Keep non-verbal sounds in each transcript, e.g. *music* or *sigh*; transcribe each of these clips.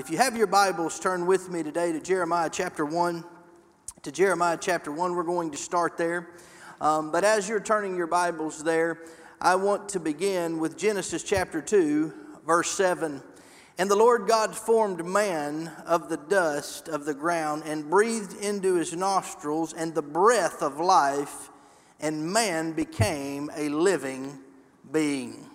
If you have your Bibles, turn with me today to Jeremiah chapter 1. To Jeremiah chapter 1, we're going to start there. Um, but as you're turning your Bibles there, I want to begin with Genesis chapter 2, verse 7. And the Lord God formed man of the dust of the ground and breathed into his nostrils and the breath of life, and man became a living being.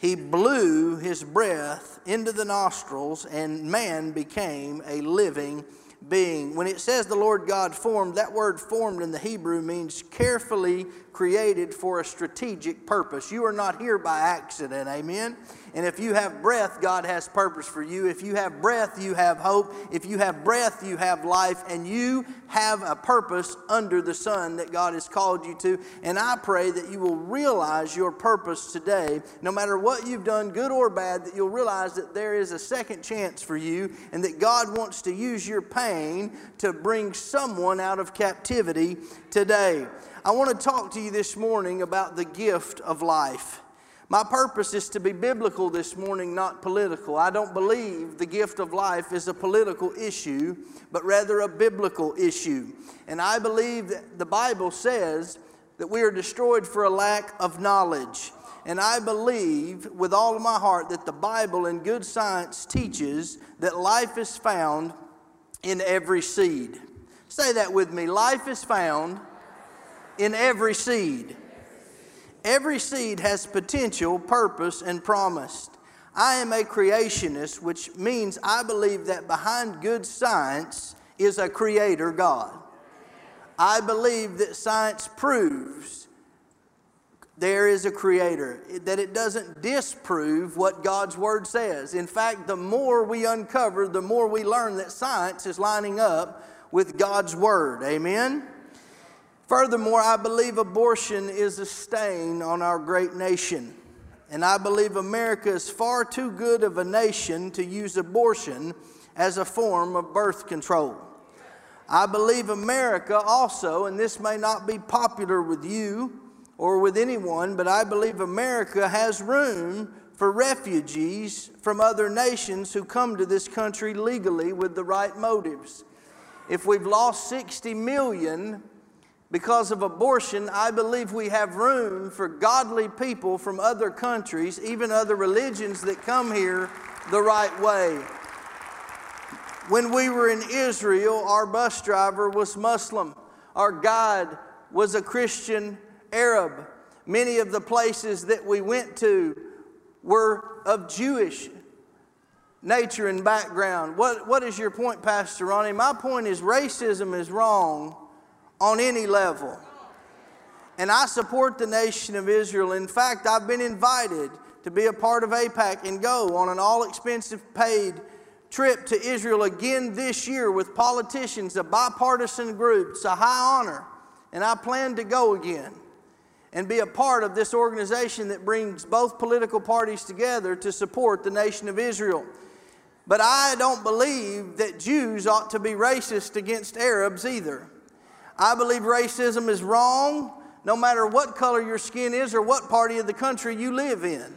He blew his breath into the nostrils, and man became a living being. When it says the Lord God formed, that word formed in the Hebrew means carefully created for a strategic purpose. You are not here by accident, amen? And if you have breath, God has purpose for you. If you have breath, you have hope. If you have breath, you have life. And you have a purpose under the sun that God has called you to. And I pray that you will realize your purpose today, no matter what you've done, good or bad, that you'll realize that there is a second chance for you and that God wants to use your pain to bring someone out of captivity today. I want to talk to you this morning about the gift of life. My purpose is to be biblical this morning, not political. I don't believe the gift of life is a political issue, but rather a biblical issue. And I believe that the Bible says that we are destroyed for a lack of knowledge. And I believe with all of my heart that the Bible and good science teaches that life is found in every seed. Say that with me life is found in every seed. Every seed has potential, purpose, and promise. I am a creationist, which means I believe that behind good science is a creator God. I believe that science proves there is a creator, that it doesn't disprove what God's word says. In fact, the more we uncover, the more we learn that science is lining up with God's word. Amen? Furthermore, I believe abortion is a stain on our great nation. And I believe America is far too good of a nation to use abortion as a form of birth control. I believe America also, and this may not be popular with you or with anyone, but I believe America has room for refugees from other nations who come to this country legally with the right motives. If we've lost 60 million because of abortion, I believe we have room for godly people from other countries, even other religions that come here the right way. When we were in Israel, our bus driver was Muslim, our guide was a Christian Arab. Many of the places that we went to were of Jewish nature and background. What, what is your point, Pastor Ronnie? My point is racism is wrong on any level. And I support the nation of Israel. In fact, I've been invited to be a part of AIPAC and go on an all expensive paid trip to Israel again this year with politicians, a bipartisan group. It's a high honor. And I plan to go again and be a part of this organization that brings both political parties together to support the nation of Israel. But I don't believe that Jews ought to be racist against Arabs either. I believe racism is wrong no matter what color your skin is or what party of the country you live in.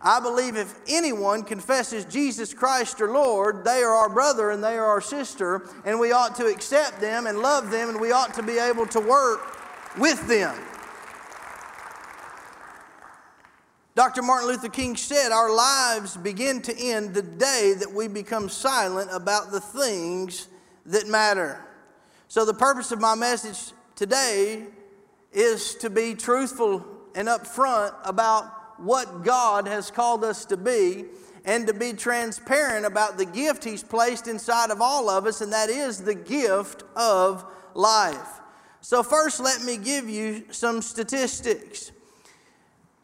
I believe if anyone confesses Jesus Christ or Lord, they are our brother and they are our sister, and we ought to accept them and love them, and we ought to be able to work with them. Dr. Martin Luther King said, Our lives begin to end the day that we become silent about the things that matter. So, the purpose of my message today is to be truthful and upfront about what God has called us to be and to be transparent about the gift He's placed inside of all of us, and that is the gift of life. So, first, let me give you some statistics.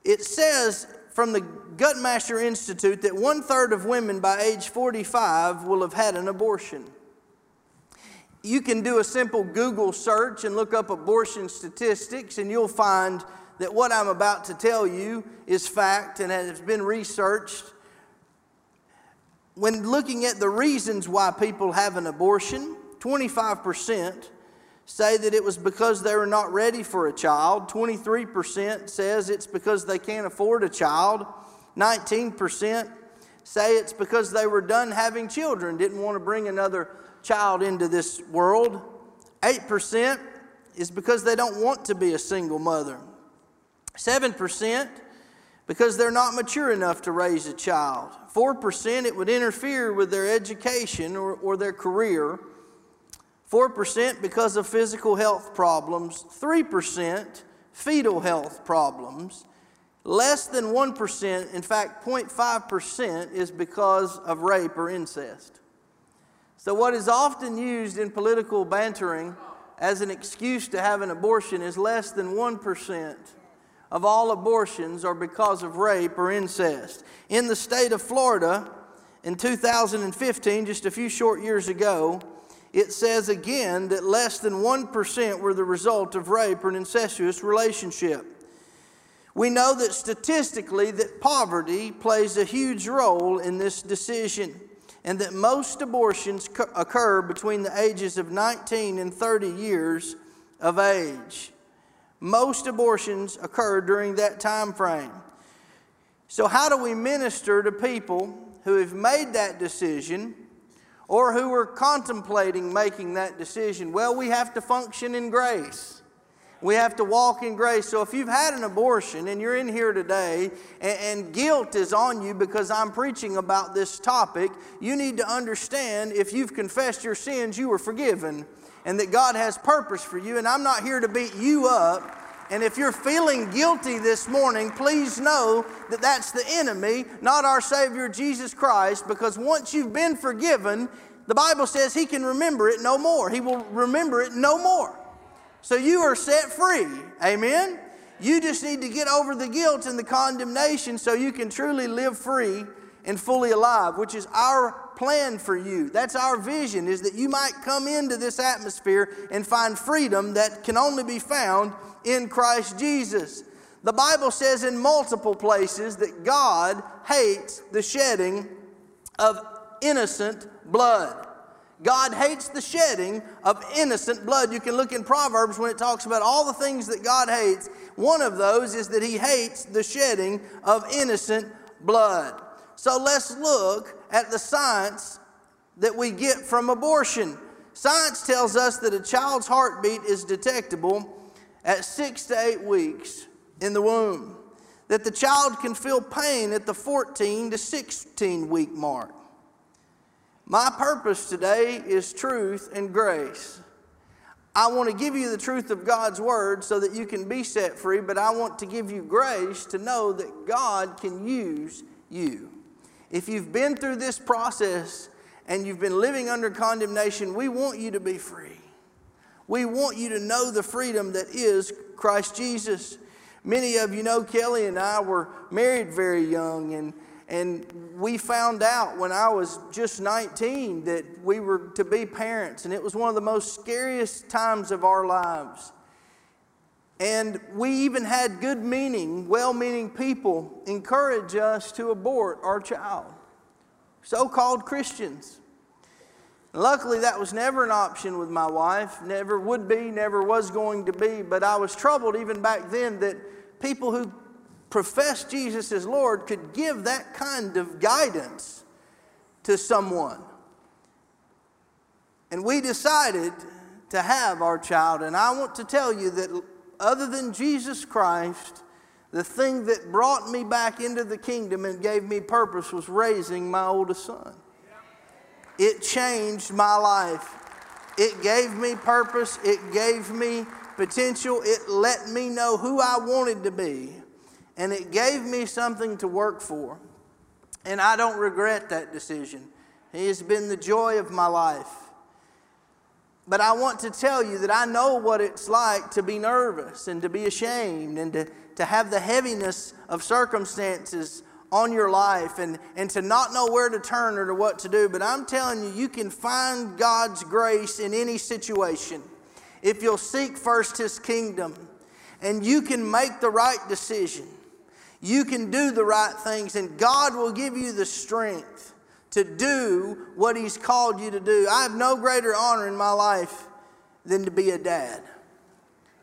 It says from the Guttmacher Institute that one third of women by age 45 will have had an abortion you can do a simple Google search and look up abortion statistics, and you'll find that what I'm about to tell you is fact and has been researched. When looking at the reasons why people have an abortion, 25% say that it was because they were not ready for a child, 23% says it's because they can't afford a child, 19% say it's because they were done having children, didn't want to bring another child into this world. 8% is because they don't want to be a single mother. 7% because they're not mature enough to raise a child. 4% it would interfere with their education or, or their career. 4% because of physical health problems. 3% fetal health problems. Less than 1%, in fact, 0.5%, is because of rape or incest. So, what is often used in political bantering as an excuse to have an abortion is less than 1% of all abortions are because of rape or incest. In the state of Florida, in 2015, just a few short years ago, it says again that less than 1% were the result of rape or an incestuous relationship. We know that statistically that poverty plays a huge role in this decision and that most abortions occur between the ages of 19 and 30 years of age. Most abortions occur during that time frame. So how do we minister to people who have made that decision or who are contemplating making that decision? Well, we have to function in grace. We have to walk in grace. So if you've had an abortion and you're in here today and, and, guilt is on you because I'm preaching about this topic, you need to understand if you've confessed your sins, you were forgiven and that God has purpose for you. And I'm not here to beat you up. And if you're feeling guilty this morning, please know that that's the enemy, not our Savior Jesus Christ, because once you've been forgiven, the Bible says He can remember it no more. He will remember it no more. So you are set free. Amen? You just need to get over the guilt and the condemnation so you can truly live free and fully alive, which is our plan for you. That's our vision, is that you might come into this atmosphere and find freedom that can only be found in Christ Jesus. The Bible says in multiple places that God hates the shedding of innocent blood. God hates the shedding of innocent blood. You can look in Proverbs when it talks about all the things that God hates. One of those is that He hates the shedding of innocent blood. So let's look at the science that we get from abortion. Science tells us that a child's heartbeat is detectable at six to eight weeks in the womb, that the child can feel pain at the 14 to 16 week mark my purpose today is truth and grace. I want to give you the truth of God's word so that you can be set free, but I want to give you grace to know that God can use you. If you've been through this process and you've been living under condemnation, we want you to be free. We want you to know the freedom that is Christ Jesus. Many of you know Kelly and I were married very young, and and we found out when I was just 19 that we were to be parents, and it was one of the most scariest times of our lives. And we even had good meaning, well meaning people encourage us to abort our child, so called Christians. Luckily, that was never an option with my wife, never would be, never was going to be. But I was troubled even back then that people who profess Jesus as Lord could give that kind of guidance to someone. And we decided to have our child. And I want to tell you that other than Jesus Christ, the thing that brought me back into the kingdom and gave me purpose was raising my oldest son. It changed my life. It gave me purpose. It gave me potential. It let me know who I wanted to be and it gave me something to work for. And I don't regret that decision. He has been the joy of my life. But I want to tell you that I know what it's like to be nervous and to be ashamed and to, to have the heaviness of circumstances on your life and, and to not know where to turn or to what to do. But I'm telling you, you can find God's grace in any situation if you'll seek first His kingdom and you can make the right decision you can do the right things, and God will give you the strength to do what He's called you to do. I have no greater honor in my life than to be a dad.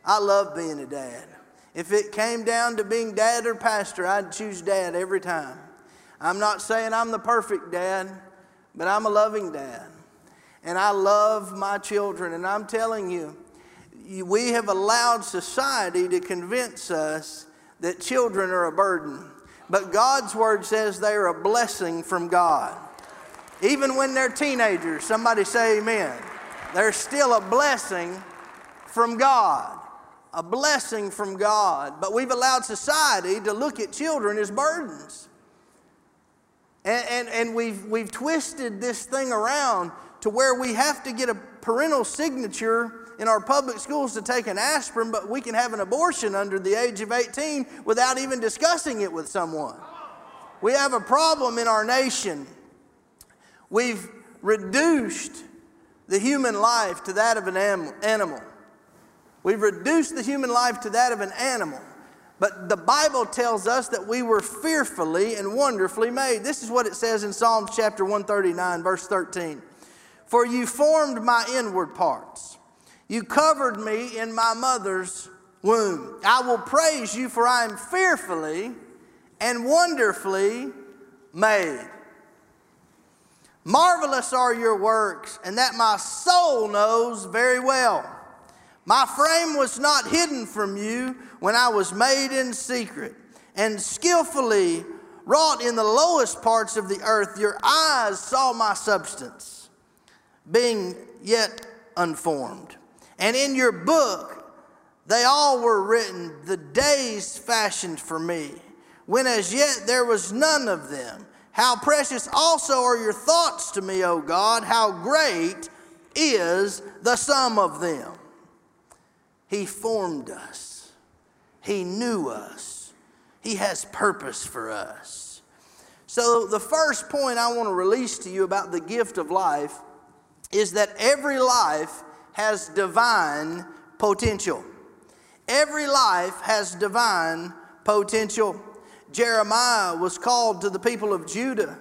I love being a dad. If it came down to being dad or pastor, I'd choose dad every time. I'm not saying I'm the perfect dad, but I'm a loving dad. And I love my children. And I'm telling you, we have allowed society to convince us that children are a burden. But God's word says they are a blessing from God. Even when they're teenagers, somebody say amen. They're still a blessing from God. A blessing from God. But we've allowed society to look at children as burdens. And, and, and we've, we've twisted this thing around to where we have to get a parental signature in our public schools to take an aspirin, but we can have an abortion under the age of 18 without even discussing it with someone. We have a problem in our nation. We've reduced the human life to that of an animal. We've reduced the human life to that of an animal. But the Bible tells us that we were fearfully and wonderfully made. This is what it says in Psalms chapter 139, verse 13. For you formed my inward parts, you covered me in my mother's womb. I will praise you, for I am fearfully and wonderfully made. Marvelous are your works, and that my soul knows very well. My frame was not hidden from you when I was made in secret and skillfully wrought in the lowest parts of the earth. Your eyes saw my substance, being yet unformed. And in your book, they all were written, the days fashioned for me, when as yet there was none of them. How precious also are your thoughts to me, O God! How great is the sum of them! He formed us, He knew us, He has purpose for us. So, the first point I want to release to you about the gift of life is that every life has divine potential. Every life has divine potential. Jeremiah was called to the people of Judah,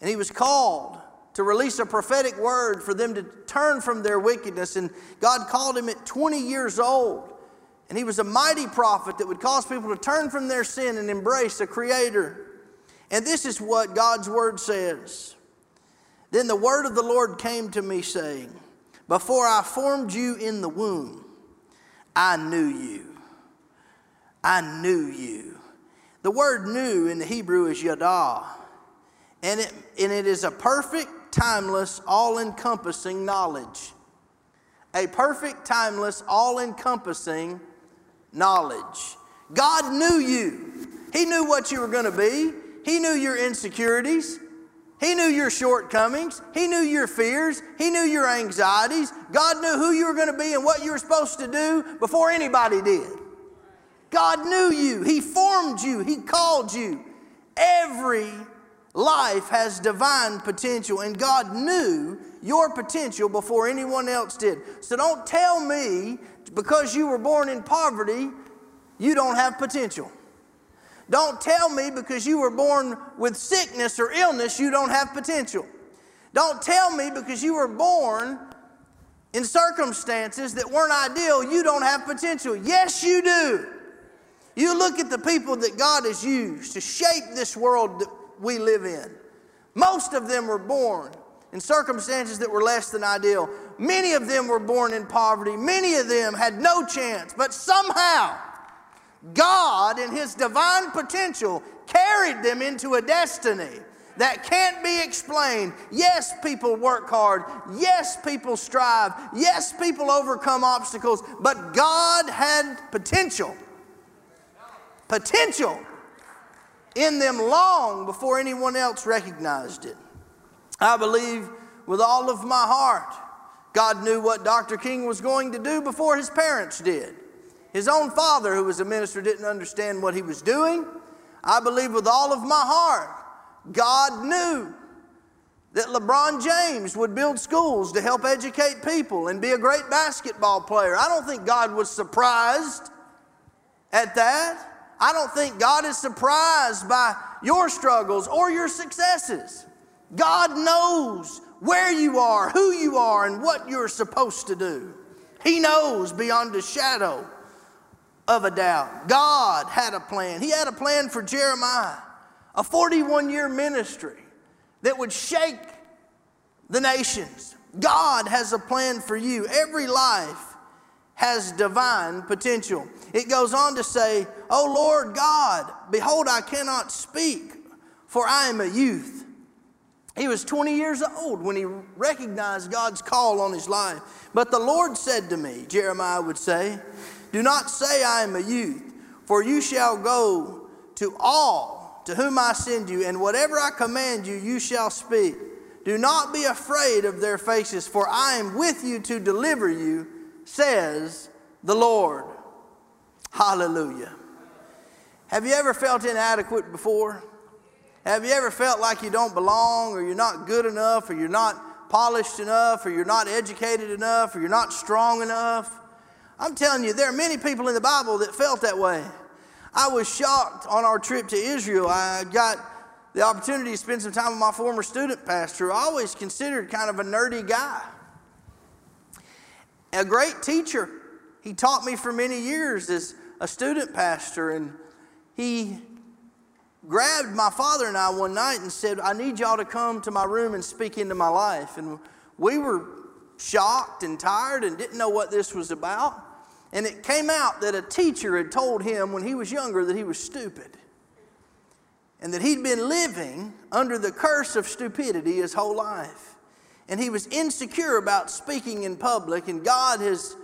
and he was called to release a prophetic word for them to turn from their wickedness. And God called him at 20 years old. And he was a mighty prophet that would cause people to turn from their sin and embrace a creator. And this is what God's word says. Then the word of the Lord came to me, saying, Before I formed you in the womb, I knew you. I knew you. The word knew in the Hebrew is yada, and it, and it is a perfect timeless, all encompassing knowledge. A perfect, timeless, all encompassing knowledge. God knew you. He knew what you were going to be. He knew your insecurities. He knew your shortcomings. He knew your fears. He knew your anxieties. God knew who you were going to be and what you were supposed to do before anybody did. God knew you. He formed you. He called you. Every Life has divine potential, and God knew your potential before anyone else did. So don't tell me because you were born in poverty, you don't have potential. Don't tell me because you were born with sickness or illness, you don't have potential. Don't tell me because you were born in circumstances that weren't ideal, you don't have potential. Yes, you do. You look at the people that God has used to shape this world that we live in. Most of them were born in circumstances that were less than ideal. Many of them were born in poverty. Many of them had no chance. But somehow, God, in His divine potential, carried them into a destiny that can't be explained. Yes, people work hard. Yes, people strive. Yes, people overcome obstacles. But God had potential. Potential in them long before anyone else recognized it. I believe with all of my heart, God knew what Dr. King was going to do before his parents did. His own father, who was a minister, didn't understand what he was doing. I believe with all of my heart, God knew that LeBron James would build schools to help educate people and be a great basketball player. I don't think God was surprised at that. I don't think God is surprised by your struggles or your successes. God knows where you are, who you are, and what you're supposed to do. He knows beyond a shadow of a doubt. God had a plan. He had a plan for Jeremiah a 41 year ministry that would shake the nations. God has a plan for you. Every life has divine potential. It goes on to say, O Lord God, behold, I cannot speak, for I am a youth. He was 20 years old when he recognized God's call on his life. But the Lord said to me, Jeremiah would say, Do not say I am a youth, for you shall go to all to whom I send you, and whatever I command you, you shall speak. Do not be afraid of their faces, for I am with you to deliver you, says the Lord. Hallelujah. Have you ever felt inadequate before? Have you ever felt like you don't belong, or you're not good enough, or you're not polished enough, or you're not educated enough, or you're not strong enough? I'm telling you, there are many people in the Bible that felt that way. I was shocked on our trip to Israel. I got the opportunity to spend some time with my former student pastor, who I always considered kind of a nerdy guy. A great teacher. He taught me for many years as a student pastor, and he grabbed my father and I one night and said, I need y'all to come to my room and speak into my life. And we were shocked and tired and didn't know what this was about. And it came out that a teacher had told him when he was younger that he was stupid and that he'd been living under the curse of stupidity his whole life. And he was insecure about speaking in public, and God has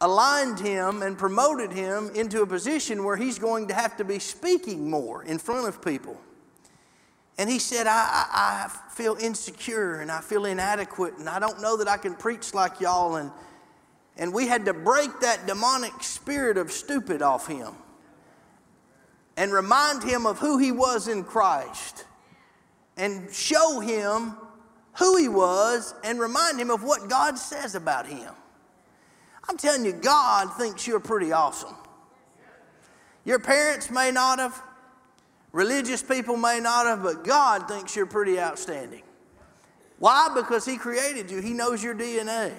aligned him and promoted him into a position where he's going to have to be speaking more in front of people. And he said, I, I, I, feel insecure and I feel inadequate and I don't know that I can preach like y'all. And, and we had to break that demonic spirit of stupid off him and remind him of who he was in Christ and show him who he was and remind him of what God says about him. I'm telling you, God thinks you're pretty awesome. Your parents may not have, religious people may not have, but God thinks you're pretty outstanding. Why? Because He created you, He knows your DNA,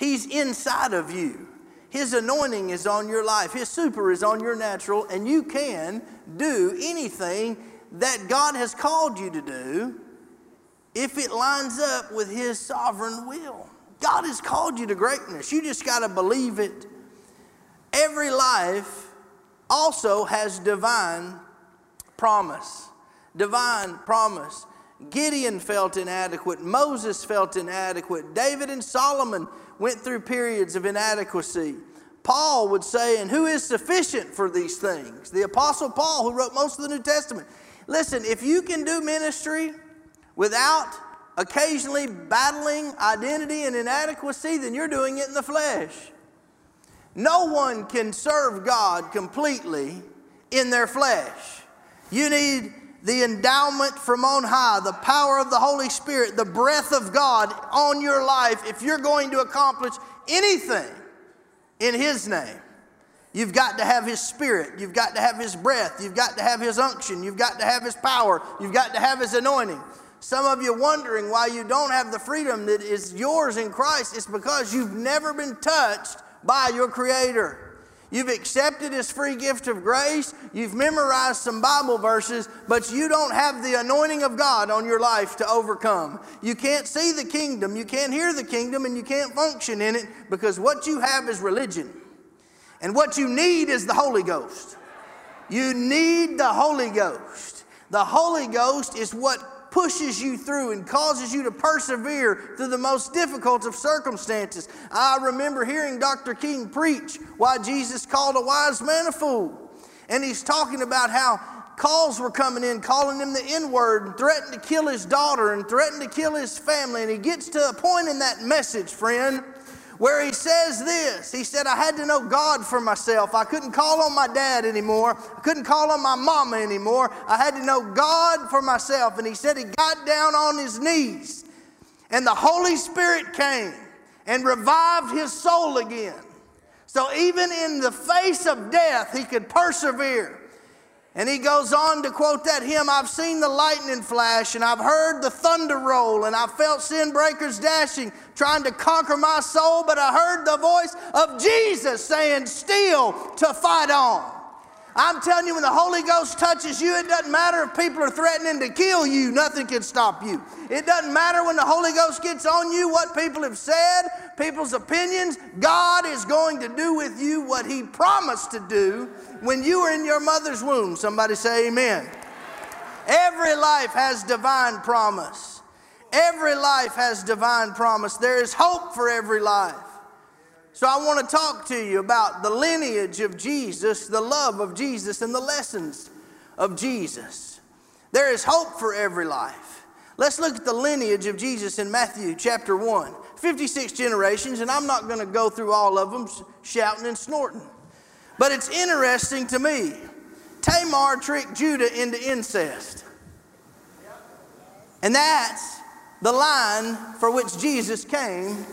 He's inside of you. His anointing is on your life, His super is on your natural, and you can do anything that God has called you to do if it lines up with His sovereign will. God has called you to greatness. You just got to believe it. Every life also has divine promise. Divine promise. Gideon felt inadequate. Moses felt inadequate. David and Solomon went through periods of inadequacy. Paul would say, and who is sufficient for these things? The Apostle Paul, who wrote most of the New Testament. Listen, if you can do ministry without occasionally battling identity and inadequacy, then you're doing it in the flesh. No one can serve God completely in their flesh. You need the endowment from on high, the power of the Holy Spirit, the breath of God on your life if you're going to accomplish anything in His name. You've got to have His Spirit. You've got to have His breath. You've got to have His unction. You've got to have His power. You've got to have His anointing. Some of you wondering why you don't have the freedom that is yours in Christ. It's because you've never been touched by your Creator. You've accepted His free gift of grace. You've memorized some Bible verses, but you don't have the anointing of God on your life to overcome. You can't see the kingdom, you can't hear the kingdom, and you can't function in it because what you have is religion. And what you need is the Holy Ghost. You need the Holy Ghost. The Holy Ghost is what pushes you through and causes you to persevere through the most difficult of circumstances. I remember hearing Dr. King preach why Jesus called a wise man a fool. And he's talking about how calls were coming in, calling him the N word, and threatened to kill his daughter and threatened to kill his family. And he gets to a point in that message, friend, where he says this He said, I had to know God for myself. I couldn't call on my dad anymore. I couldn't call on my mama anymore. I had to know God for myself. And he said he got down on his knees, and the Holy Spirit came and revived his soul again. So even in the face of death, he could persevere. And he goes on to quote that hymn I've seen the lightning flash, and I've heard the thunder roll, and I've felt sin breakers dashing, trying to conquer my soul, but I heard the voice of Jesus saying, Still to fight on. I'm telling you, when the Holy Ghost touches you, it doesn't matter if people are threatening to kill you, nothing can stop you. It doesn't matter when the Holy Ghost gets on you, what people have said, people's opinions. God is going to do with you what He promised to do when you were in your mother's womb. Somebody say, Amen. Every life has divine promise. Every life has divine promise. There is hope for every life. So I want to talk to you about the lineage of Jesus, the love of Jesus, and the lessons of Jesus. There is hope for every life. Let's look at the lineage of Jesus in Matthew chapter 1. 56 generations, and I'm not going to go through all of them shouting and snorting. But it's interesting to me. Tamar tricked Judah into incest. And that's the line for which Jesus came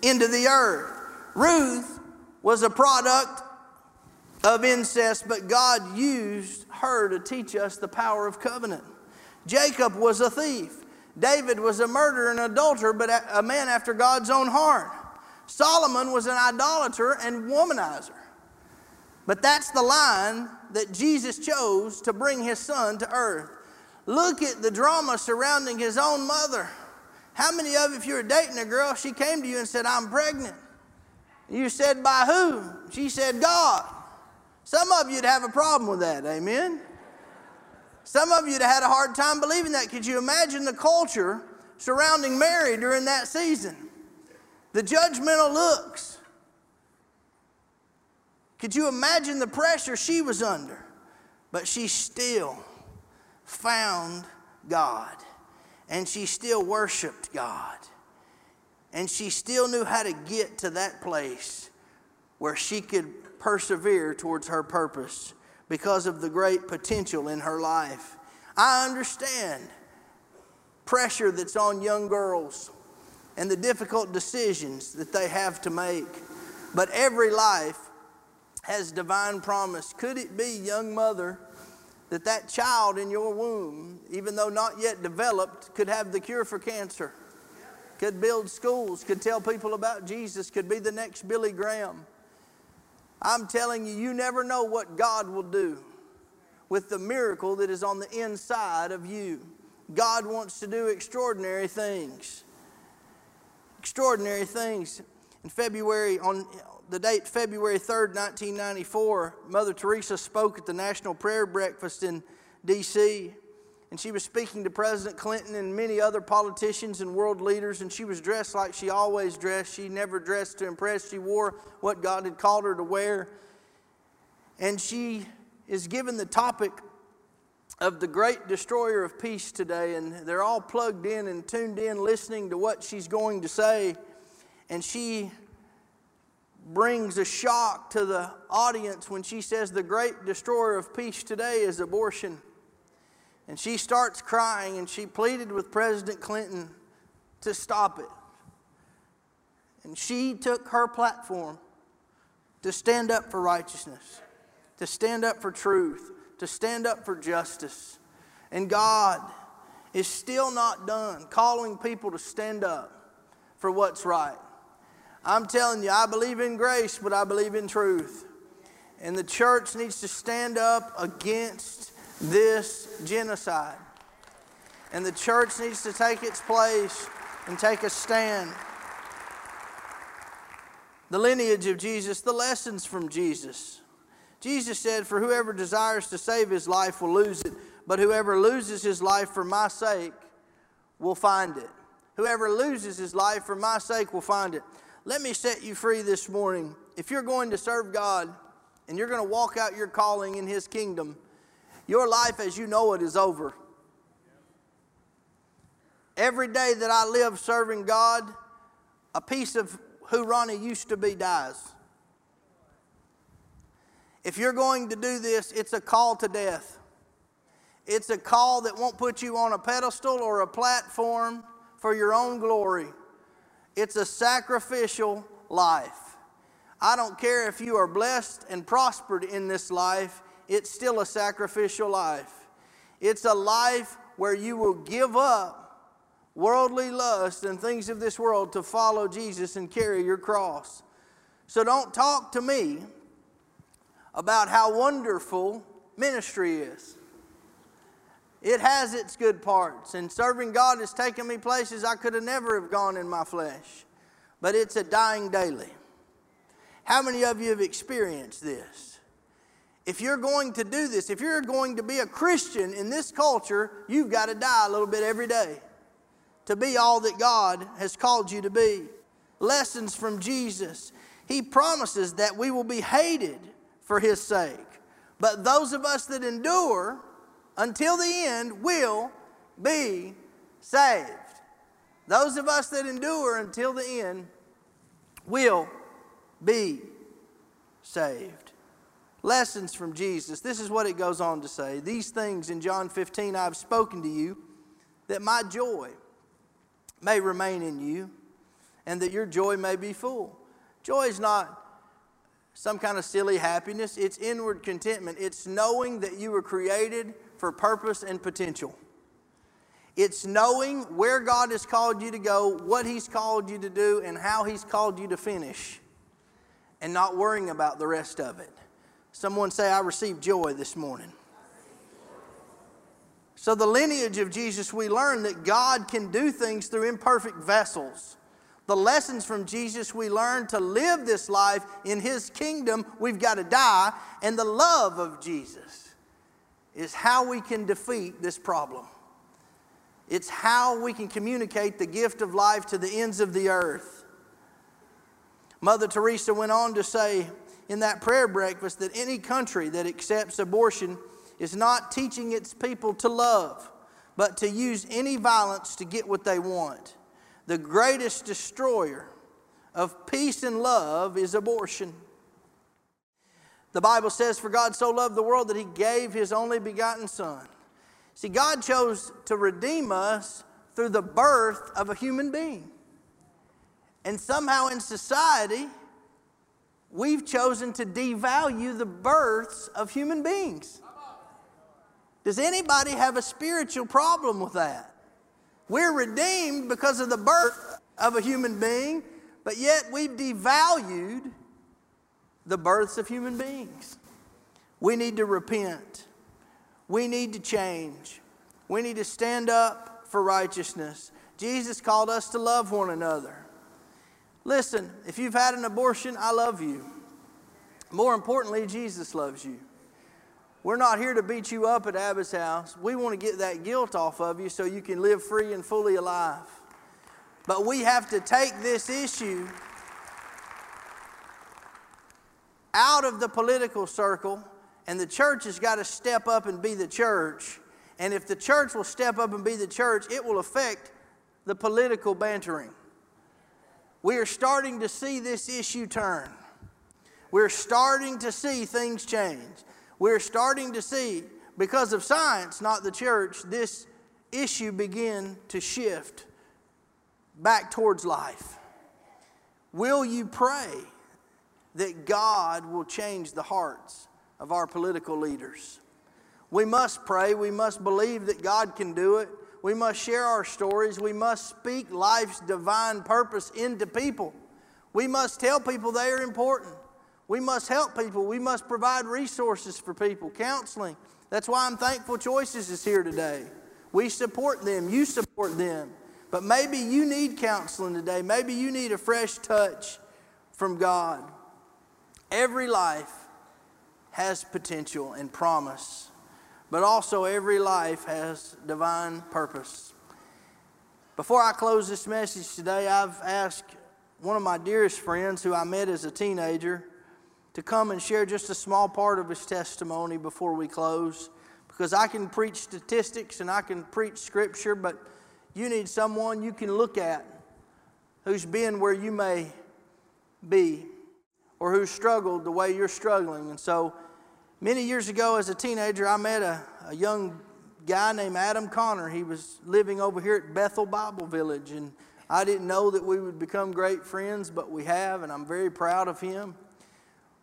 into the earth. Ruth was a product of incest, but God used her to teach us the power of covenant. Jacob was a thief. David was a murderer and adulterer, but a man after God's own heart. Solomon was an idolater and womanizer. But that's the line that Jesus chose to bring his son to earth. Look at the drama surrounding his own mother. How many of you, if you were dating a girl, she came to you and said, I'm pregnant? You said, By who? She said, God. Some of you'd have a problem with that, amen? Some of you'd have had a hard time believing that. Could you imagine the culture surrounding Mary during that season? The judgmental looks. Could you imagine the pressure she was under? But she still found God and she still worshiped God. And she still knew how to get to that place where she could persevere towards her purpose because of the great potential in her life. I understand pressure that's on young girls and the difficult decisions that they have to make. But every life has divine promise. Could it be, young mother, that that child in your womb, even though not yet developed, could have the cure for cancer? could build schools, could tell people about Jesus, could be the next Billy Graham. I'm telling you, you never know what God will do with the miracle that is on the inside of you. God wants to do extraordinary things. Extraordinary things. In February, on the date February 3rd, 1994, Mother Teresa spoke at the National Prayer Breakfast in D.C and she was speaking to President Clinton and many other politicians and world leaders, and she was dressed like she always dressed. She never dressed to impress, she wore what God had called her to wear. And she is given the topic of the great destroyer of peace today, and they're all plugged in and tuned in, listening to what she's going to say. And she brings a shock to the audience when she says the great destroyer of peace today is abortion. And she starts crying and she pleaded with President Clinton to stop it. And she took her platform to stand up for righteousness, to stand up for truth, to stand up for justice. And God is still not done calling people to stand up for what's right. I'm telling you, I believe in grace, but I believe in truth. And the church needs to stand up against this genocide. And the church needs to take its place and take a stand. The lineage of Jesus, the lessons from Jesus. Jesus said, For whoever desires to save his life will lose it, but whoever loses his life for my sake will find it. Whoever loses his life for my sake will find it. Let me set you free this morning. If you're going to serve God and you're going to walk out your calling in his kingdom, your life as you know it is over. Every day that I live serving God, a piece of who Ronnie used to be dies. If you're going to do this, it's a call to death. It's a call that won't put you on a pedestal or a platform for your own glory. It's a sacrificial life. I don't care if you are blessed and prospered in this life, it's still a sacrificial life. It's a life where you will give up worldly lust and things of this world to follow Jesus and carry your cross. So don't talk to me about how wonderful ministry is. It has its good parts, and serving God has taken me places I could have never have gone in my flesh. But it's a dying daily. How many of you have experienced this? If you're going to do this, if you're going to be a Christian in this culture, you've got to die a little bit every day to be all that God has called you to be. Lessons from Jesus. He promises that we will be hated for His sake. But those of us that endure until the end will be saved. Those of us that endure until the end will be saved. Lessons from Jesus. This is what it goes on to say. These things in John 15 I've spoken to you, that my joy may remain in you, and that your joy may be full. Joy is not some kind of silly happiness, it's inward contentment. It's knowing that you were created for purpose and potential. It's knowing where God has called you to go, what He's called you to do, and how He's called you to finish, and not worrying about the rest of it. Someone say, I received joy this morning. So, the lineage of Jesus, we learn that God can do things through imperfect vessels. The lessons from Jesus, we learn to live this life in His kingdom, we've got to die. And the love of Jesus is how we can defeat this problem. It's how we can communicate the gift of life to the ends of the earth. Mother Teresa went on to say in that prayer breakfast that any country that accepts abortion is not teaching its people to love, but to use any violence to get what they want. The greatest destroyer of peace and love is abortion. The Bible says, For God so loved the world that he gave his only begotten Son See, God chose to redeem us through the birth of a human being. And somehow in society, we've chosen to devalue the births of human beings. Does anybody have a spiritual problem with that? We're redeemed because of the birth of a human being, but yet we've devalued the births of human beings. We need to repent. We need to change. We need to stand up for righteousness. Jesus called us to love one another. Listen, if you've had an abortion, I love you. More importantly, Jesus loves you. We're not here to beat you up at Abba's house. We want to get that guilt off of you so you can live free and fully alive. But we have to take this issue out of the political circle and the church has got to step up and be the church. And if the church will step up and be the church, it will affect the political bantering. We are starting to see this issue turn. We're starting to see things change. We're starting to see, because of science, not the church, this issue begin to shift back towards life. Will you pray that God will change the hearts of our political leaders. We must pray. We must believe that God can do it. We must share our stories. We must speak life's divine purpose into people. We must tell people they are important. We must help people. We must provide resources for people, counseling. That's why I'm thankful Choices is here today. We support them, you support them. But maybe you need counseling today. Maybe you need a fresh touch from God. Every life has potential and promise, but also every life has divine purpose. Before I close this message today, I've asked one of my dearest friends who I met as a teenager to come and share just a small part of his testimony before we close. Because I can preach statistics and I can preach scripture, but you need someone you can look at who's been where you may be or who struggled the way you're struggling. And so, many years ago as a teenager, I met a, a young guy named Adam Connor. He was living over here at Bethel Bible Village. And I didn't know that we would become great friends, but we have, and I'm very proud of him.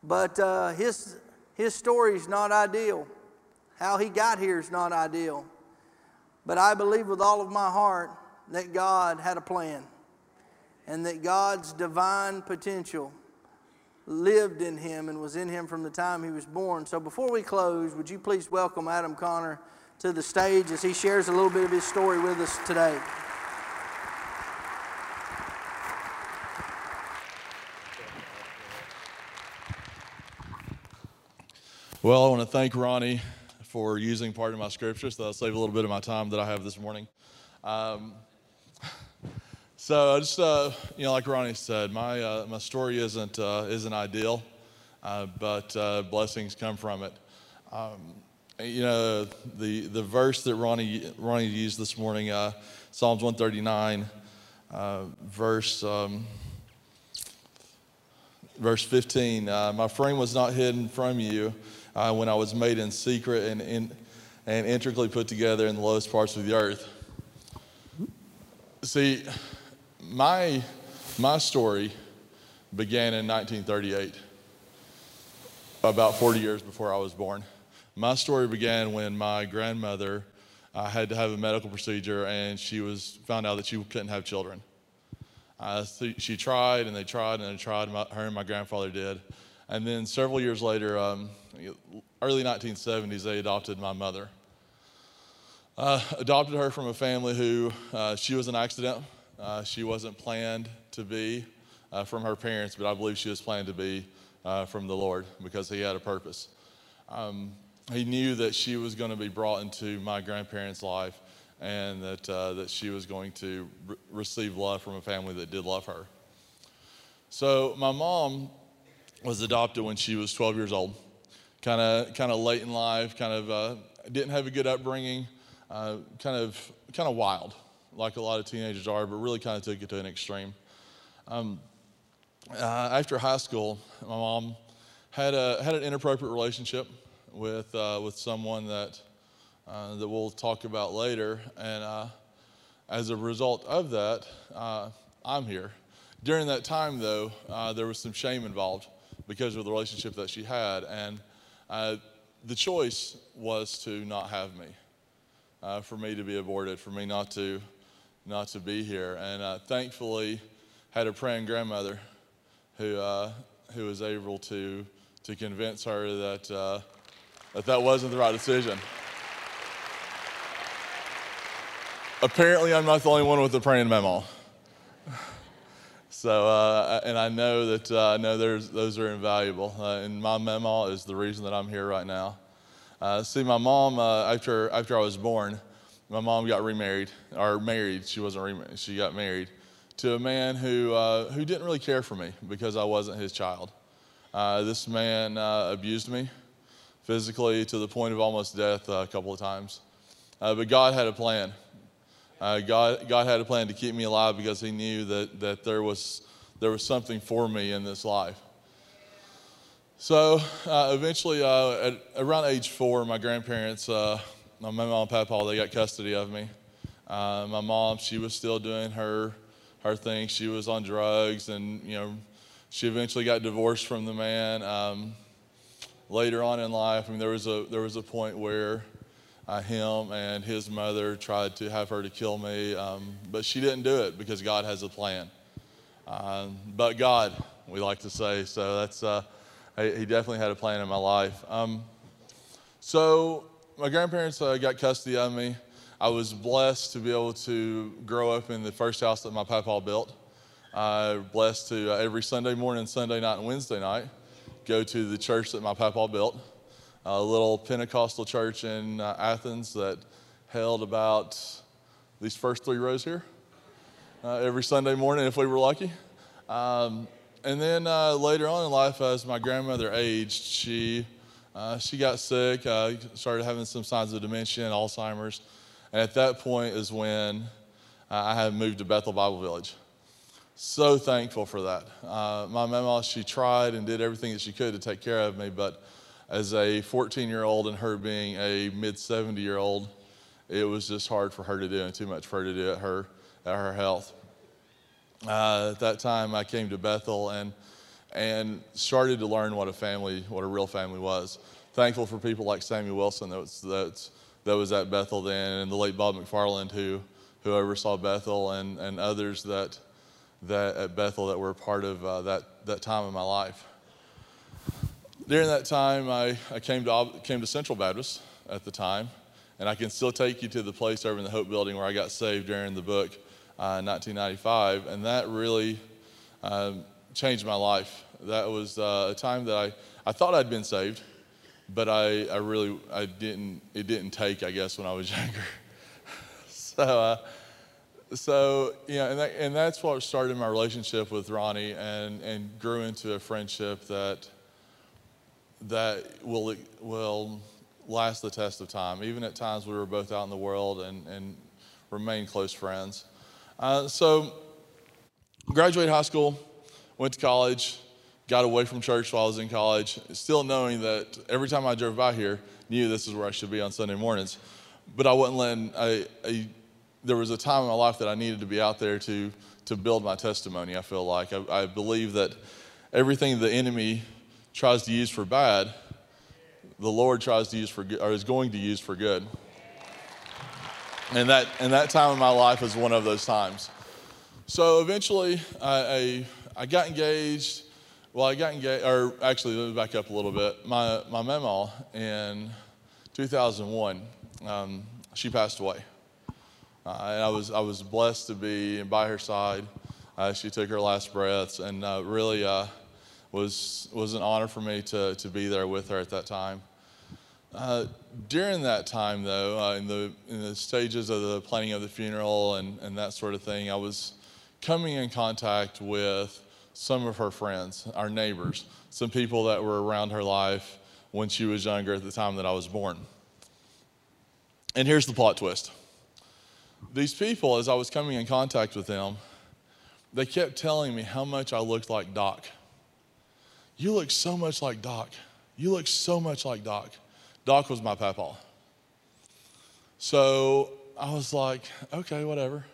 But uh, his, his story is not ideal. How he got here is not ideal. But I believe with all of my heart that God had a plan and that God's divine potential lived in him and was in him from the time he was born. So before we close, would you please welcome Adam Connor to the stage as he shares a little bit of his story with us today? Well, I want to thank Ronnie for using part of my scripture, so that'll save a little bit of my time that I have this morning. Um, so I just, uh, you know, like Ronnie said, my uh, my story isn't uh, isn't ideal, uh, but uh, blessings come from it. Um, you know, the the verse that Ronnie Ronnie used this morning, uh, Psalms 139, verse. Um, verse 15, my frame was not hidden from you when I was made in secret and, in, and intricately put together in the lowest parts of the earth. See, my, my story began in 1938, about 40 years before I was born. My story began when my grandmother uh, had to have a medical procedure and she was found out that she couldn't have children. Uh, she tried and they tried and they tried, my, her and my grandfather did. And then several years later, um, early 1970s, they adopted my mother. Uh, adopted her from a family who uh, she was an accident. Uh, she wasn't planned to be uh, from her parents, but I believe she was planned to be uh, from the Lord because He had a purpose. Um, he knew that she was going to be brought into my grandparents' life and that, uh, that she was going to re- receive love from a family that did love her. So, my mom was adopted when she was 12 years old, kind of kind of late in life, kind of uh, didn't have a good upbringing, uh, kind of kind of wild, like a lot of teenagers are, but really kind of took it to an extreme. Um, uh, after high school, my mom had a had an inappropriate relationship with uh, with someone that uh, that we'll talk about later, and uh, as a result of that, I'm here. During that time, though, there was some shame involved because of the relationship that she had. And uh, the choice was to not have me, uh, for me to be aborted, for me not to, not to be here. And uh, thankfully, had a praying grandmother who, uh, who was able to, to convince her that, uh, that that wasn't the right decision. Apparently, I'm not the only one with a praying memo. So, uh, and I know that uh, I know those are invaluable. Uh, and my memo is the reason that I'm here right now. Uh, see, my mom, uh, after, after I was born, my mom got remarried, or married. She wasn't remarried, she got married to a man who, uh, who didn't really care for me because I wasn't his child. this man abused me physically to the point of almost death a couple of times. but God had a plan. Uh, God, God had a plan to keep me alive because He knew that, that there, was, there was something for me in this life. So uh, eventually, uh, at around age four, my grandparents, uh, my mom and papa, they got custody of me. Uh, my mom, she was still doing her, her thing. She was on drugs, and you know, she eventually got divorced from the man. Um, later on in life, I mean, there was a there was a point where uh, him and his mother tried to have her to kill me, um, but she didn't do it because God has a plan. Uh, but God, we like to say. So that's uh, he definitely had a plan in my life. Um, so my grandparents uh, got custody of me. I was blessed to be able to grow up in the first house that my papa built. Uh, blessed to uh, every Sunday morning, Sunday night, and Wednesday night go to the church that my papa built a little Pentecostal church in uh, Athens that held about these first three rows here uh, every Sunday morning if we were lucky. Um, and then uh, later on in life, as my grandmother aged, she, uh, she got sick, uh, started having some signs of dementia and Alzheimer's. And at that point is when uh, I had moved to Bethel Bible Village. So thankful for that. my mama, she tried and did everything that she could to take care of me, but as a 14 year old and her being a mid 70 year old, it was just hard for her to do and too much for her to do at her, at her health. Uh, at that time, I came to Bethel and, and started to learn what a family, what a real family was. Thankful for people like Samuel Wilson that was, that, that was at Bethel then, and the late Bob McFarland who, who oversaw Bethel, and, and others that, that at Bethel that were part of uh, that, that time in my life. during that time, I, I came, to, came to Central Baptist at the time, and I can still take you to the place over in the Hope Building where I got saved during the book uh, in 1995, and that really um, changed my life. That was uh, a time that I, I thought I'd been saved, but I, I really I didn't. It didn't take, I guess, when I was *laughs* younger. so. Uh, so yeah, and, that, and that's what started my relationship with Ronnie, and, and grew into a friendship that that will will last the test of time. Even at times we were both out in the world and, and remain close friends. Uh, so, graduated high school, went to college, got away from church while I was in college, still knowing that every time I drove by here, knew this is where I should be on Sunday mornings. But I wasn't letting, I, I, there was a time in my life that I needed to be out there to, to build my testimony, I feel like. I, I believe that everything the enemy tries to use for bad, the Lord tries to use for good, or is going to use for good. And that, and that time in my life was one of those times. So eventually, I, I, I got engaged. Well, I got engaged, or actually, let me back up a little bit. My, my mama in 2001, um, she passed away. Uh, and I was, I was blessed to be by her side. Uh, she took her last breaths, and uh, really uh, was, was an honor for me to, to be there with her at that time. Uh, during that time, though, uh, in, the, in the stages of the planning of the funeral and, and that sort of thing, I was coming in contact with some of her friends, our neighbors, some people that were around her life when she was younger at the time that I was born. And here's the plot twist these people, as I was coming in contact with them, they kept telling me how much I looked like Doc. You look so much like Doc. You look so much like Doc. Doc was my papa. So I was like, okay, whatever.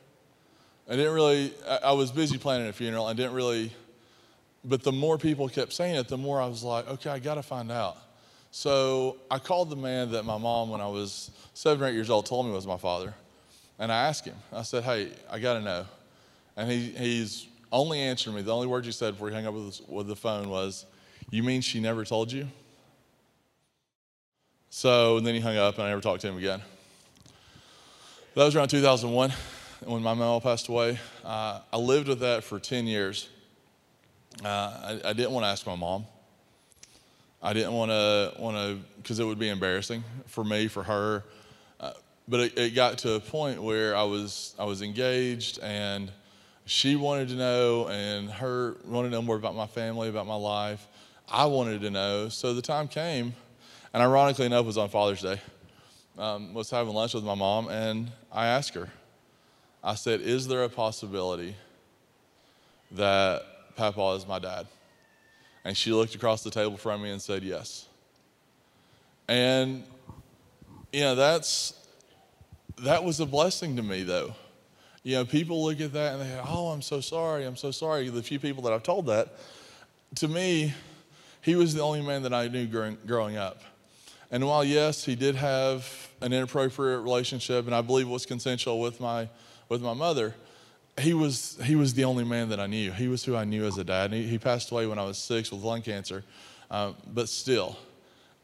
I didn't really, I was busy planning a funeral. I didn't really, but the more people kept saying it, the more I was like, okay, I got to find out. So I called the man that my mom, when I was seven or eight years old, told me was my father. And I asked him, I said, hey, I got to know. And he, he's only answered me, the only words he said before he hung up with, with the phone was, you mean she never told you? So and then he hung up and I never talked to him again. That was around 2001 when my mom passed away. Uh, I lived with that for 10 years. Uh, I, I, didn't want to ask my mom. I didn't want to, want to, because it would be embarrassing for me, for her. Uh, but it, it, got to a point where I was, I was engaged and she wanted to know and her wanted to know more about my family, about my life. I wanted to know. So the time came and ironically enough, it was on Father's Day. Um, was having lunch with my mom, and I asked her, I said, Is there a possibility that Papa is my dad? And she looked across the table from me and said, Yes. And, you know, that's, that was a blessing to me, though. You know, people look at that and they go, Oh, I'm so sorry, I'm so sorry. The few people that I've told that, to me, he was the only man that I knew growing, growing up. And while, yes, he did have an inappropriate relationship, and I believe was consensual with my, with my mother, he was, he was the only man that I knew. He was who I knew as a dad. He, he, passed away when I was six with lung cancer. Um, but still,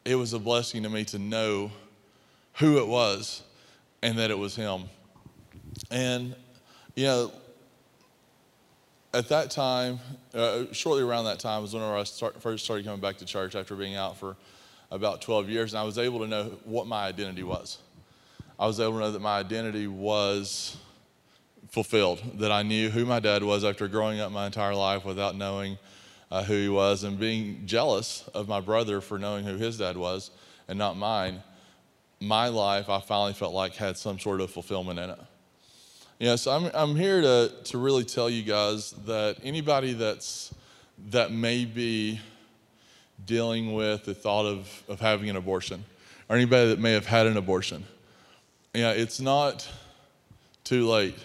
it was a blessing to me to know who it was and that it was him. And, you know, at that time, uh, shortly around that time was when I start, first started coming back to church after being out for about 12 years, and I was able to know what my identity was. I was able to know that my identity was fulfilled, that I knew who my dad was after growing up my entire life without knowing uh, who he was and being jealous of my brother for knowing who his dad was and not mine. My life, I finally felt like had some sort of fulfillment in it. Yeah, so I'm, I'm here to, to really tell you guys that anybody that's, that may be dealing with the thought of, of having an abortion, or anybody that may have had an abortion. Yeah, it's not too late.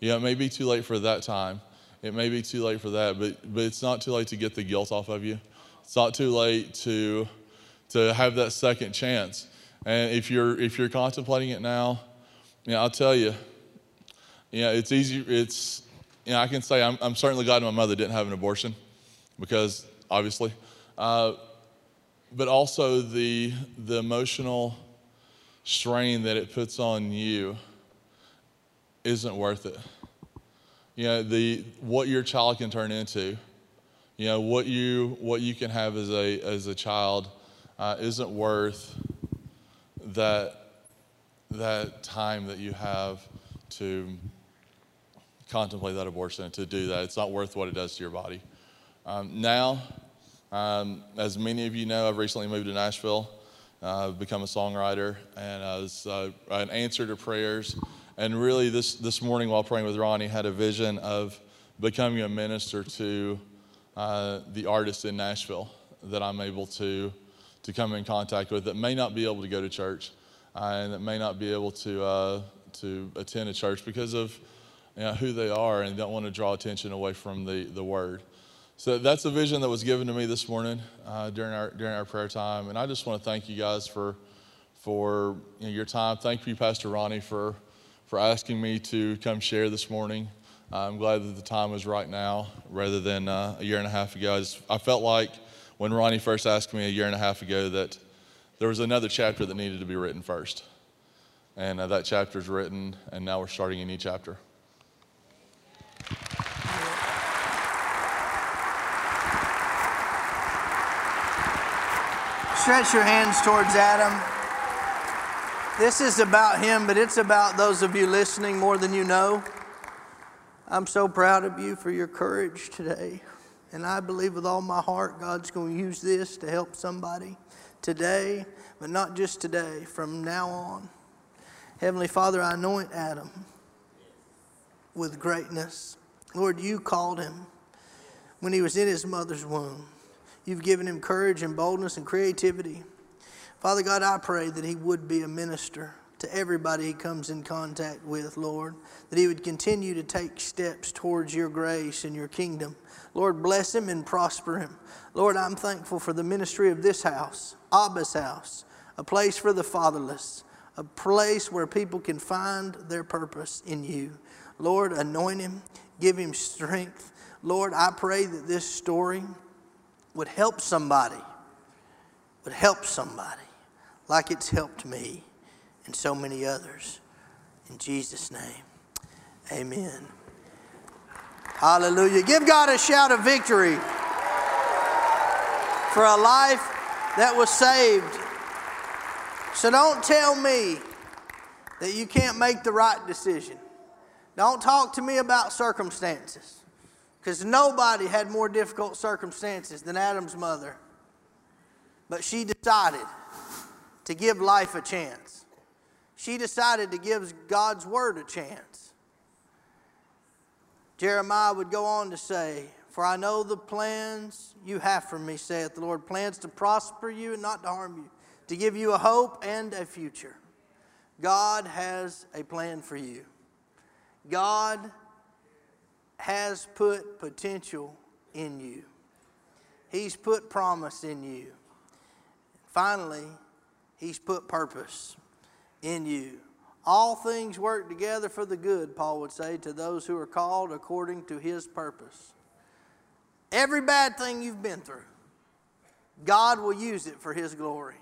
Yeah, it may be too late for that time. It may be too late for that, but, but it's not too late to get the guilt off of you. It's not too late to, to have that second chance. And if you're, if you're contemplating it now, yeah, I'll tell you, yeah, it's easy. It's, you know, I can say I'm, I'm certainly glad my mother didn't have an abortion because obviously uh, but also the, the emotional strain that it puts on you isn't worth it. You know, the, what your child can turn into, you know, what you, what you can have as a, as a child uh, isn't worth that, that time that you have to contemplate that abortion to do that. It's not worth what it does to your body. Um, now, um, as many of you know, I've recently moved to Nashville. Uh, I've become a songwriter and I was uh, an answer to prayers. And really, this, this morning while praying with Ronnie, had a vision of becoming a minister to uh, the artists in Nashville that I'm able to, to come in contact with that may not be able to go to church uh, and that may not be able to, uh, to attend a church because of you know, who they are and don't want to draw attention away from the, the word. So that's a vision that was given to me this morning uh, during, our, during our prayer time. And I just want to thank you guys for, for you know, your time. Thank you, Pastor Ronnie, for, for asking me to come share this morning. I'm glad that the time is right now rather than uh, a year and a half ago. I, just, I felt like when Ronnie first asked me a year and a half ago that there was another chapter that needed to be written first. And uh, that chapter is written, and now we're starting a new chapter. Stretch your hands towards Adam. This is about him, but it's about those of you listening more than you know. I'm so proud of you for your courage today. And I believe with all my heart God's going to use this to help somebody today, but not just today, from now on. Heavenly Father, I anoint Adam with greatness. Lord, you called him when he was in his mother's womb. You've given him courage and boldness and creativity. Father God, I pray that he would be a minister to everybody he comes in contact with, Lord, that he would continue to take steps towards your grace and your kingdom. Lord, bless him and prosper him. Lord, I'm thankful for the ministry of this house, Abba's house, a place for the fatherless, a place where people can find their purpose in you. Lord, anoint him, give him strength. Lord, I pray that this story would help somebody, would help somebody like it's helped me and so many others. In Jesus' name, amen. Hallelujah. Give God a shout of victory for a life that was saved. So don't tell me that you can't make the right decision. Don't talk to me about circumstances. Because nobody had more difficult circumstances than Adam's mother. But she decided to give life a chance. She decided to give God's word a chance. Jeremiah would go on to say, For I know the plans you have for me, saith the Lord, plans to prosper you and not to harm you, to give you a hope and a future. God has a plan for you. God has put potential in you. He's put promise in you. Finally, He's put purpose in you. All things work together for the good, Paul would say, to those who are called according to His purpose. Every bad thing you've been through, God will use it for His glory.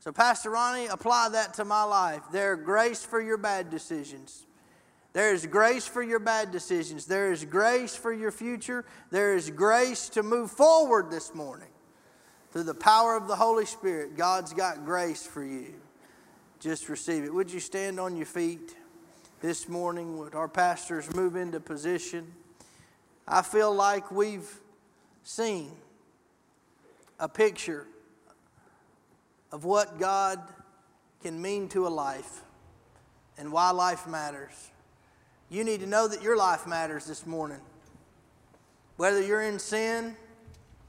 So, Pastor Ronnie, apply that to my life. There's grace for your bad decisions. There is grace for your bad decisions. There is grace for your future. There is grace to move forward this morning. Through the power of the Holy Spirit, God's got grace for you. Just receive it. Would you stand on your feet this morning? Would our pastors move into position? I feel like we've seen a picture of what God can mean to a life and why life matters. You need to know that your life matters this morning. Whether you're in sin,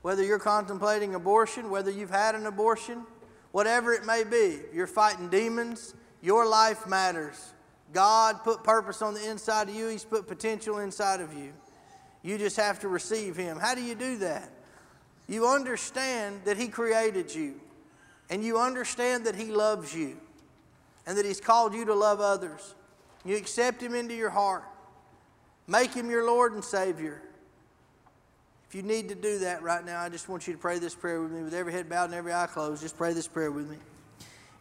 whether you're contemplating abortion, whether you've had an abortion, whatever it may be, you're fighting demons, your life matters. God put purpose on the inside of you, He's put potential inside of you. You just have to receive Him. How do you do that? You understand that He created you, and you understand that He loves you, and that He's called you to love others. You accept Him into your heart, make Him your Lord and Savior. If you need to do that right now, I just want you to pray this prayer with me with every head bowed and every eye closed. Just pray this prayer with me.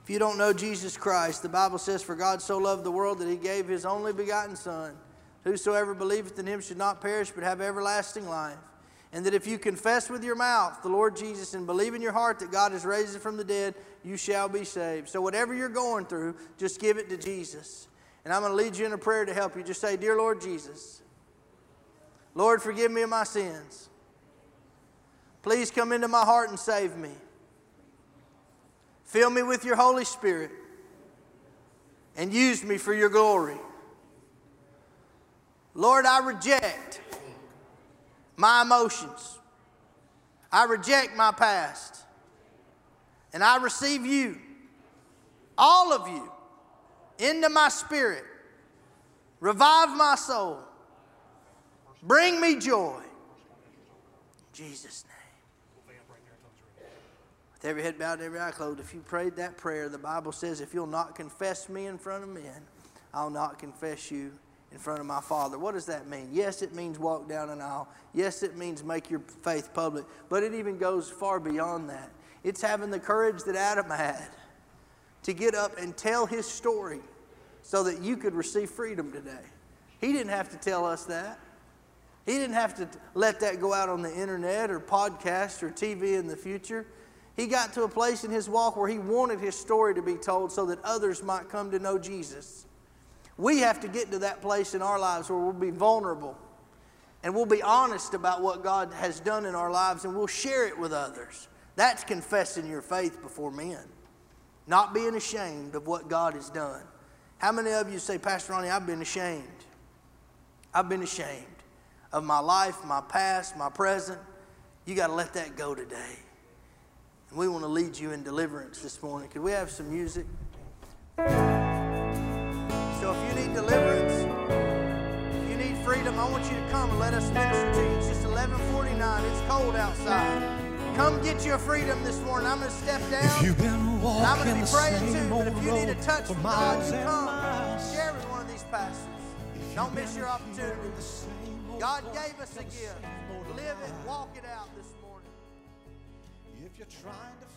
If you don't know Jesus Christ, the Bible says, For God so loved the world that he gave his only begotten Son. Whosoever believeth in him should not perish but have everlasting life. And that if you confess with your mouth the Lord Jesus and believe in your heart that God has raised from the dead, you shall be saved. So, whatever you're going through, just give it to Jesus. And I'm going to lead you in a prayer to help you. Just say, Dear Lord Jesus, Lord, forgive me of my sins. Please come into my heart and save me. Fill me with your Holy Spirit and use me for your glory. Lord, I reject my emotions. I reject my past. And I receive you, all of you, into my spirit. Revive my soul. Bring me joy. In Jesus' name. With every head bowed, every eye closed, if you prayed that prayer, the Bible says, if you'll not confess me in front of men, I'll not confess you in front of my Father. What does that mean? Yes, it means walk down an aisle. Yes, it means make your faith public. But it even goes far beyond that. It's having the courage that Adam had to get up and tell his story so that you could receive freedom today. He didn't have to tell us that. He didn't have to let that go out on the internet or podcast or TV in the future. He got to a place in his walk where he wanted his story to be told so that others might come to know Jesus. We have to get to that place in our lives where we'll be vulnerable and we'll be honest about what God has done in our lives and we'll share it with others. That's confessing your faith before men, not being ashamed of what God has done. How many of you say, Pastor Ronnie, I've been ashamed? I've been ashamed of my life, my past, my present. You got to let that go today. And we want to lead you in deliverance this morning. Could we have some music? So if you need deliverance, if you need freedom, I want you to come and let us minister to you. It's just 11:49. It's cold outside. Come get your freedom this morning. I'm going to step down. You've been and I'm going to be praying too. But if you need a touch from God, you come. miles. Share with one of these pastors. Don't miss your opportunity. The same old God gave us a gift. Live it, walk it out. If you're trying to